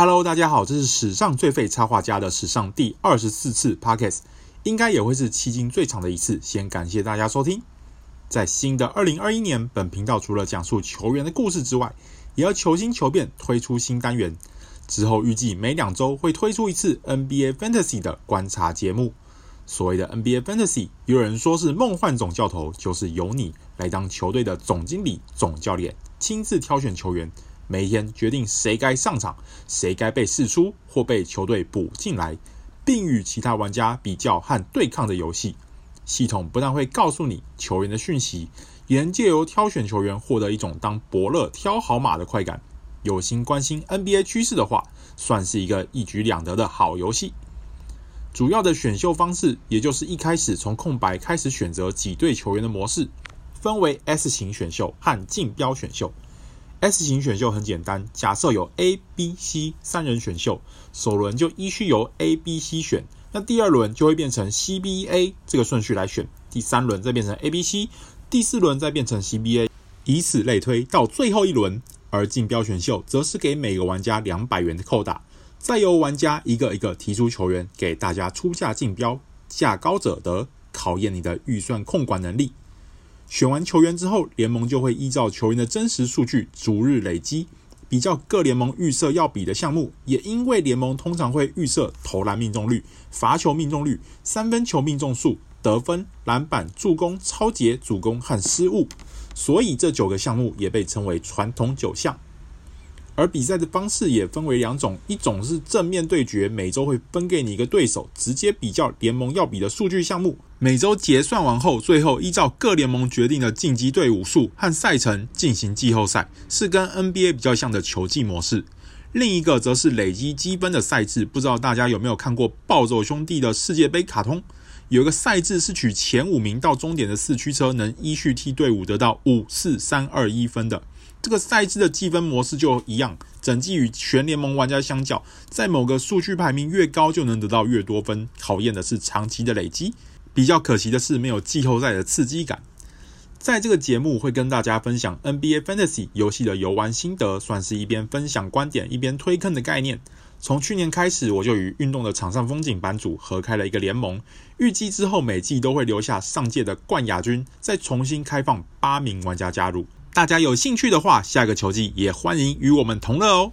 Hello，大家好，这是史上最废插画家的史上第二十四次 Podcast，应该也会是迄今最长的一次。先感谢大家收听。在新的二零二一年，本频道除了讲述球员的故事之外，也要求新求变，推出新单元。之后预计每两周会推出一次 NBA Fantasy 的观察节目。所谓的 NBA Fantasy，有人说是梦幻总教头，就是由你来当球队的总经理、总教练，亲自挑选球员。每一天决定谁该上场，谁该被释出或被球队补进来，并与其他玩家比较和对抗的游戏。系统不但会告诉你球员的讯息，也能借由挑选球员获得一种当伯乐挑好马的快感。有心关心 NBA 趋势的话，算是一个一举两得的好游戏。主要的选秀方式，也就是一开始从空白开始选择几队球员的模式，分为 S 型选秀和竞标选秀。S 型选秀很简单，假设有 A、B、C 三人选秀，首轮就依序由 A、B、C 选，那第二轮就会变成 C、B、A 这个顺序来选，第三轮再变成 A、B、C，第四轮再变成 C、B、A，以此类推到最后一轮。而竞标选秀则是给每个玩家两百元的扣打，再由玩家一个一个提出球员给大家出价竞标，价高者得，考验你的预算控管能力。选完球员之后，联盟就会依照球员的真实数据逐日累积，比较各联盟预设要比的项目。也因为联盟通常会预设投篮命中率、罚球命中率、三分球命中数、得分、篮板、助攻、抄截、主攻和失误，所以这九个项目也被称为传统九项。而比赛的方式也分为两种，一种是正面对决，每周会分给你一个对手，直接比较联盟要比的数据项目。每周结算完后，最后依照各联盟决定的晋级队伍数和赛程进行季后赛，是跟 NBA 比较像的球季模式。另一个则是累积积分的赛制，不知道大家有没有看过暴走兄弟的世界杯卡通？有一个赛制是取前五名到终点的四驱车，能依序替队伍得到五四三二一分的。这个赛制的计分模式就一样，整季与全联盟玩家相较，在某个数据排名越高，就能得到越多分。考验的是长期的累积。比较可惜的是，没有季后赛的刺激感。在这个节目会跟大家分享 NBA Fantasy 游戏的游玩心得，算是一边分享观点，一边推坑的概念。从去年开始，我就与运动的场上风景版主合开了一个联盟，预计之后每季都会留下上届的冠亚军，再重新开放八名玩家加入。大家有兴趣的话，下个球季也欢迎与我们同乐哦。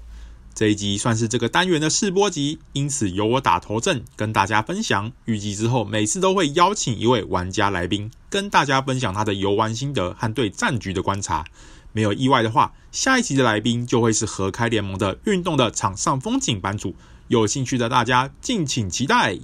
这一集算是这个单元的试播集，因此由我打头阵跟大家分享。预计之后每次都会邀请一位玩家来宾，跟大家分享他的游玩心得和对战局的观察。没有意外的话，下一集的来宾就会是合开联盟的运动的场上风景版主。有兴趣的大家敬请期待。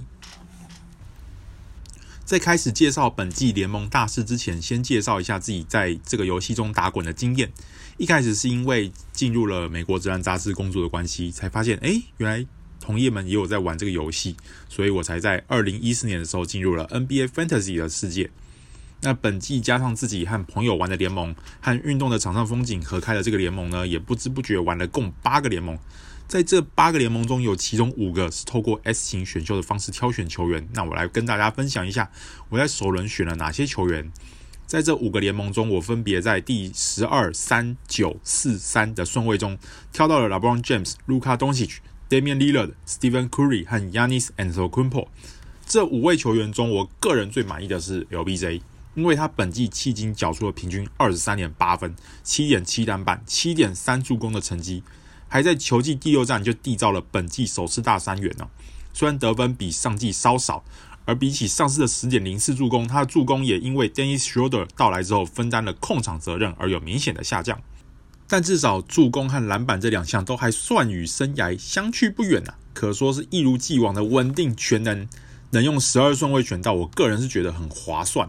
在开始介绍本季联盟大事之前，先介绍一下自己在这个游戏中打滚的经验。一开始是因为进入了美国自然杂志工作的关系，才发现，诶，原来同业们也有在玩这个游戏，所以我才在二零一四年的时候进入了 NBA Fantasy 的世界。那本季加上自己和朋友玩的联盟，和运动的场上风景合开的这个联盟呢，也不知不觉玩了共八个联盟。在这八个联盟中，有其中五个是透过 S 型选秀的方式挑选球员。那我来跟大家分享一下，我在首轮选了哪些球员。在这五个联盟中，我分别在第十二、三、九、四、三的顺位中挑到了 LeBron James、Luka Doncic、Damian Lillard、Stephen Curry 和 Yanis Antetokounmpo。这五位球员中，我个人最满意的是 LBJ，因为他本季迄今缴出了平均二十三点八分、七点七篮板、七点三助攻的成绩。还在球季第六战就缔造了本季首次大三元呢。虽然得分比上季稍少，而比起上次的十点零四助攻，他的助攻也因为 Dennis Schroeder 到来之后分担了控场责任而有明显的下降。但至少助攻和篮板这两项都还算与生涯相去不远啊，可说是一如既往的稳定全能，能用十二顺位选到，我个人是觉得很划算。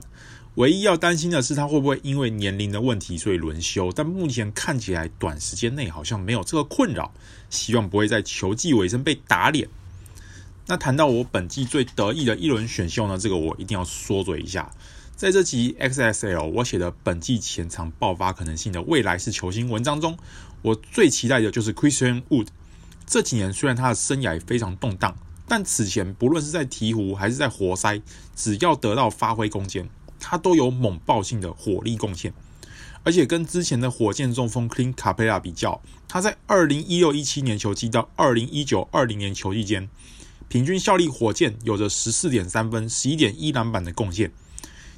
唯一要担心的是他会不会因为年龄的问题所以轮休，但目前看起来短时间内好像没有这个困扰，希望不会在球季尾声被打脸。那谈到我本季最得意的一轮选秀呢，这个我一定要说嘴一下。在这期 XSL 我写的本季前场爆发可能性的未来式球星文章中，我最期待的就是 Christian Wood。这几年虽然他的生涯非常动荡，但此前不论是在鹈鹕还是在活塞，只要得到发挥空间。他都有猛爆性的火力贡献，而且跟之前的火箭中锋 Clint Capela 比较，他在二零一六一七年球季到二零一九二零年球季间，平均效力火箭有着十四点三分、十一点一篮板的贡献。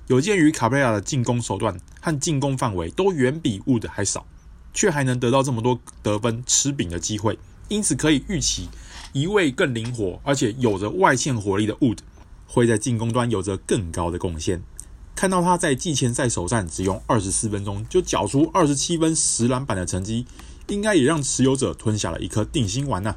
有鉴于 Capela 的进攻手段和进攻范围都远比 Wood 还少，却还能得到这么多得分吃饼的机会，因此可以预期一位更灵活而且有着外线火力的 Wood 会在进攻端有着更高的贡献。看到他在季前赛首战只用二十四分钟就缴出二十七分十篮板的成绩，应该也让持有者吞下了一颗定心丸呐、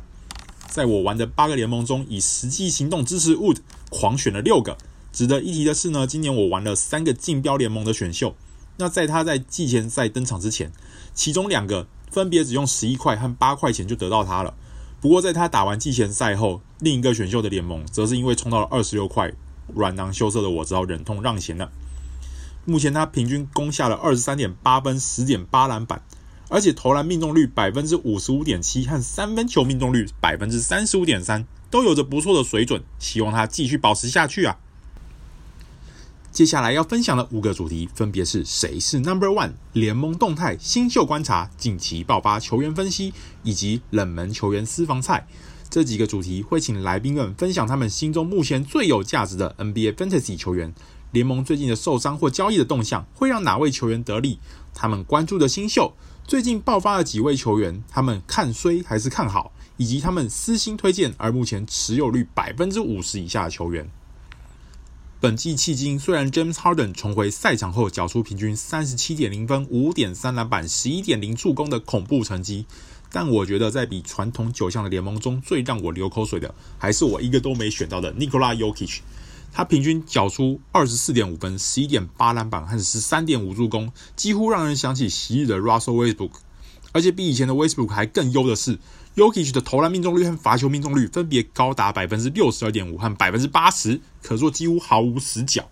在我玩的八个联盟中，以实际行动支持 Wood，狂选了六个。值得一提的是呢，今年我玩了三个竞标联盟的选秀，那在他在季前赛登场之前，其中两个分别只用十一块和八块钱就得到他了。不过在他打完季前赛后，另一个选秀的联盟则是因为冲到了二十六块，软囊羞涩的我只好忍痛让贤了。目前他平均攻下了二十三点八分、十点八篮板，而且投篮命中率百分之五十五点七和三分球命中率百分之三十五点三，都有着不错的水准。希望他继续保持下去啊！接下来要分享的五个主题分别是：谁是 Number One、联盟动态、新秀观察、近期爆发球员分析以及冷门球员私房菜。这几个主题会请来宾们分享他们心中目前最有价值的 NBA Fantasy 球员。联盟最近的受伤或交易的动向会让哪位球员得利？他们关注的新秀最近爆发了几位球员？他们看衰还是看好？以及他们私心推荐而目前持有率百分之五十以下的球员。本季迄今，虽然 James Harden 重回赛场后缴出平均三十七点零分、五点三篮板、十一点零助攻的恐怖成绩，但我觉得在比传统九项的联盟中最让我流口水的，还是我一个都没选到的 Nikola Jokic。他平均缴出二十四点五分、十一点八篮板和十三点五助攻，几乎让人想起昔日的 Russell Westbrook。而且比以前的 Westbrook 还更优的是，Yokich 的投篮命中率和罚球命中率分别高达百分之六十二点五和百分之八十，可说几乎毫无死角。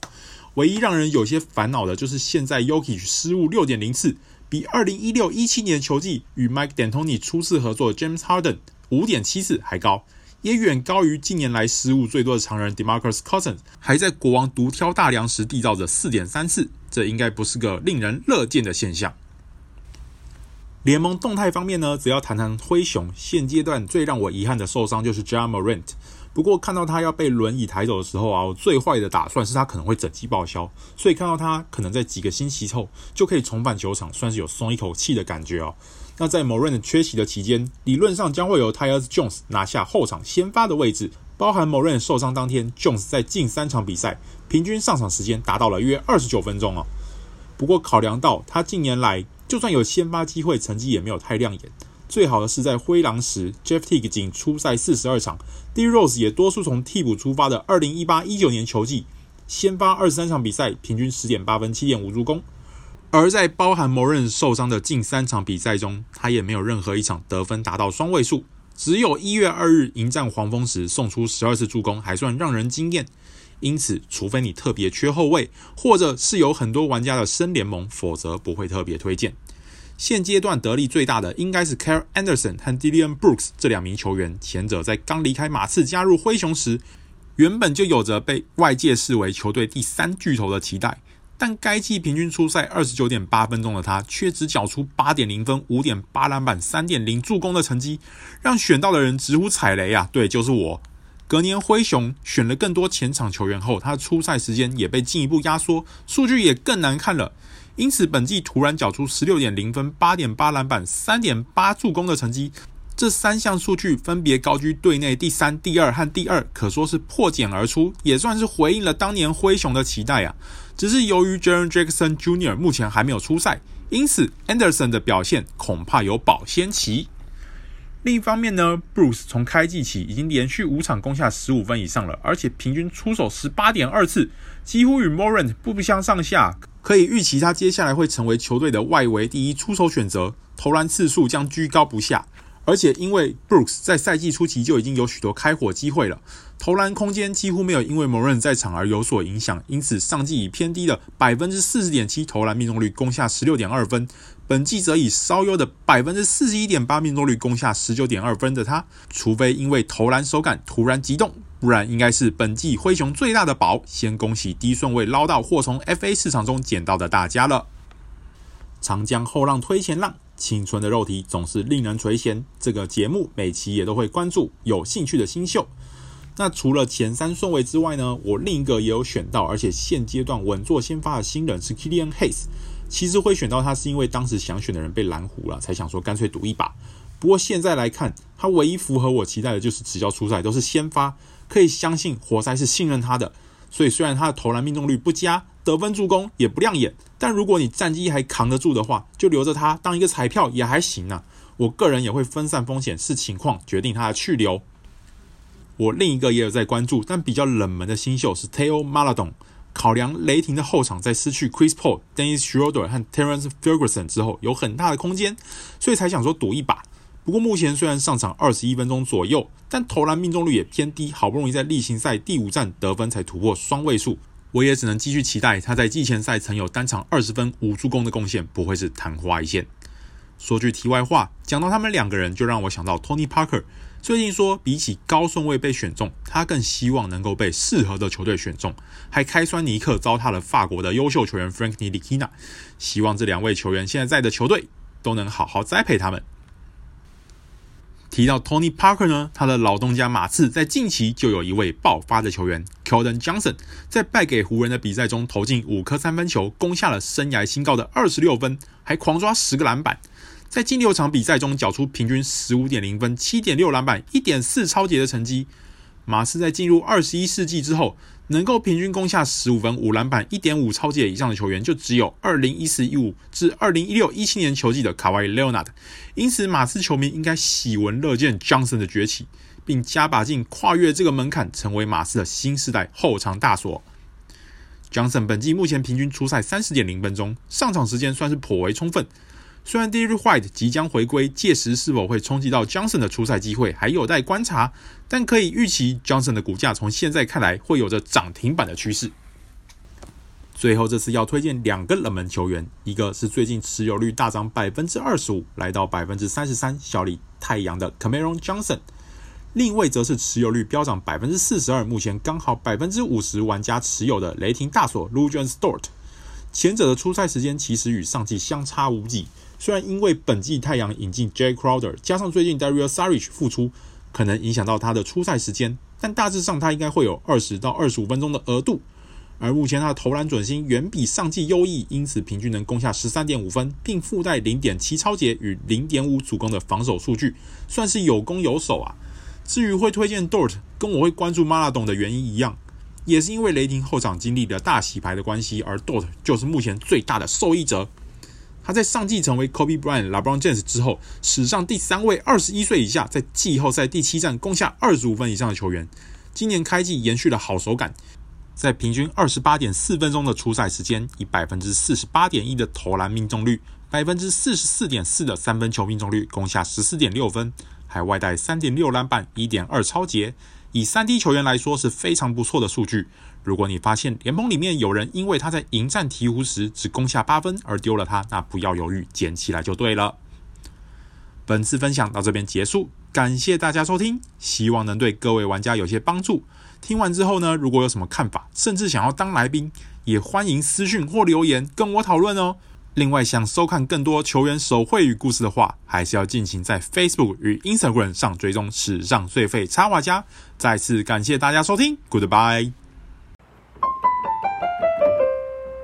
唯一让人有些烦恼的就是现在 Yokich 失误六点零次，比二零一六一七年球季与 Mike D'Antoni 初次合作的 James Harden 五点七次还高。也远高于近年来失误最多的常人 DeMarcus Cousins，还在国王独挑大梁时缔造着四点三次，这应该不是个令人乐见的现象。联盟动态方面呢，只要谈谈灰熊现阶段最让我遗憾的受伤就是 Ja Morant。不过看到他要被轮椅抬走的时候啊，我最坏的打算是他可能会整季报销，所以看到他可能在几个星期后就可以重返球场，算是有松一口气的感觉哦。那在 Moran 缺席的期间，理论上将会由 Tyus Jones 拿下后场先发的位置。包含 Moran 受伤当天，Jones 在近三场比赛平均上场时间达到了约二十九分钟哦。不过考量到他近年来就算有先发机会，成绩也没有太亮眼。最好的是在灰狼时，Jeff Tigue 仅出赛四十二场，D Rose 也多数从替补出发的二零一八一九年球季，先发二十三场比赛，平均十点八分，七点五助攻。而在包含 Morant 受伤的近三场比赛中，他也没有任何一场得分达到双位数，只有一月二日迎战黄蜂时送出十二次助攻，还算让人惊艳。因此，除非你特别缺后卫，或者是有很多玩家的深联盟，否则不会特别推荐。现阶段得利最大的应该是 Kyle Anderson 和 Dillon Brooks 这两名球员，前者在刚离开马刺加入灰熊时，原本就有着被外界视为球队第三巨头的期待。但该季平均出赛二十九点八分钟的他，却只缴出八点零分、五点八篮板、三点零助攻的成绩，让选到的人直呼踩雷啊！对，就是我。隔年灰熊选了更多前场球员后，他的出赛时间也被进一步压缩，数据也更难看了。因此，本季突然缴出十六点零分、八点八篮板、三点八助攻的成绩。这三项数据分别高居队内第三、第二和第二，可说是破茧而出，也算是回应了当年灰熊的期待啊。只是由于 Jaren Jackson Jr. 目前还没有出赛，因此 Anderson 的表现恐怕有保鲜期。另一方面呢，Bruce 从开季起已经连续五场攻下十五分以上了，而且平均出手十八点二次，几乎与 Morant 不相上下。可以预期他接下来会成为球队的外围第一出手选择，投篮次数将居高不下。而且，因为 Brooks 在赛季初期就已经有许多开火机会了，投篮空间几乎没有因为 Moran 在场而有所影响，因此上季以偏低的百分之四十点七投篮命中率攻下十六点二分，本季则以稍优的百分之四十一点八命中率攻下十九点二分的他，除非因为投篮手感突然急动，不然应该是本季灰熊最大的宝。先恭喜低顺位捞到或从 FA 市场中捡到的大家了。长江后浪推前浪，青春的肉体总是令人垂涎。这个节目每期也都会关注有兴趣的新秀。那除了前三顺位之外呢，我另一个也有选到，而且现阶段稳坐先发的新人是 Killian Hayes。其实会选到他是因为当时想选的人被拦胡了，才想说干脆赌一把。不过现在来看，他唯一符合我期待的就是只要出赛都是先发，可以相信活塞是信任他的。所以虽然他的投篮命中率不佳，得分助攻也不亮眼，但如果你战绩还扛得住的话，就留着他当一个彩票也还行啊。我个人也会分散风险，视情况决定他的去留。我另一个也有在关注，但比较冷门的新秀是 Theo Maladon。考量雷霆的后场在失去 Chris Paul、Dennis Schroeder 和 Terrence Ferguson 之后有很大的空间，所以才想说赌一把。不过目前虽然上场二十一分钟左右，但投篮命中率也偏低，好不容易在例行赛第五战得分才突破双位数，我也只能继续期待他在季前赛曾有单场二十分五助攻的贡献不会是昙花一现。说句题外话，讲到他们两个人，就让我想到 Tony Parker。最近说，比起高顺位被选中，他更希望能够被适合的球队选中，还开酸尼克糟蹋了法国的优秀球员 Frank Ntilikina。希望这两位球员现在在的球队都能好好栽培他们。提到 Tony Parker 呢，他的老东家马刺在近期就有一位爆发的球员 Keldon Johnson，在败给湖人的比赛中投进五颗三分球，攻下了生涯新高的二十六分，还狂抓十个篮板。在近六场比赛中，缴出平均十五点零分、七点六篮板、一点四抄截的成绩。马刺在进入二十一世纪之后，能够平均攻下十五分、五篮板、一点五抄截以上的球员，就只有二零一四一五至二零一六一七年球季的卡瓦伊·莱奥纳德。因此，马刺球迷应该喜闻乐见 Johnson 的崛起，并加把劲跨越这个门槛，成为马刺的新世代后场大锁。Johnson 本季目前平均出赛三十点零分钟，上场时间算是颇为充分。虽然 Derrick White 即将回归，届时是否会冲击到 Johnson 的出赛机会还有待观察，但可以预期 Johnson 的股价从现在看来会有着涨停板的趋势。最后这次要推荐两个冷门球员，一个是最近持有率大涨百分之二十五，来到百分之三十三，效力太阳的 Cameron Johnson；另一位则是持有率飙涨百分之四十二，目前刚好百分之五十玩家持有的雷霆大锁 Luguentz Dort。前者的出赛时间其实与上季相差无几。虽然因为本季太阳引进 Jae Crowder，加上最近 Dario Saric 复出，可能影响到他的出赛时间，但大致上他应该会有二十到二十五分钟的额度。而目前他的投篮准心远比上季优异，因此平均能攻下十三点五分，并附带零点七抄截与零点五助攻的防守数据，算是有攻有守啊。至于会推荐 Dort，跟我会关注 Maladon 的原因一样，也是因为雷霆后场经历了大洗牌的关系，而 Dort 就是目前最大的受益者。他在上季成为 Kobe Bryant、LeBron James 之后，史上第三位二十一岁以下在季后赛第七战攻下二十五分以上的球员。今年开季延续了好手感，在平均二十八点四分钟的出赛时间，以百分之四十八点一的投篮命中率、百分之四十四点四的三分球命中率，攻下十四点六分，还外带三点六篮板、一点二抄截。以三 D 球员来说是非常不错的数据。如果你发现联盟里面有人因为他在迎战鹈鹕时只攻下八分而丢了他，那不要犹豫，捡起来就对了。本次分享到这边结束，感谢大家收听，希望能对各位玩家有些帮助。听完之后呢，如果有什么看法，甚至想要当来宾，也欢迎私讯或留言跟我讨论哦。另外，想收看更多球员手绘与故事的话，还是要尽情在 Facebook 与 Instagram 上追踪史上最废插画家。再次感谢大家收听，Goodbye。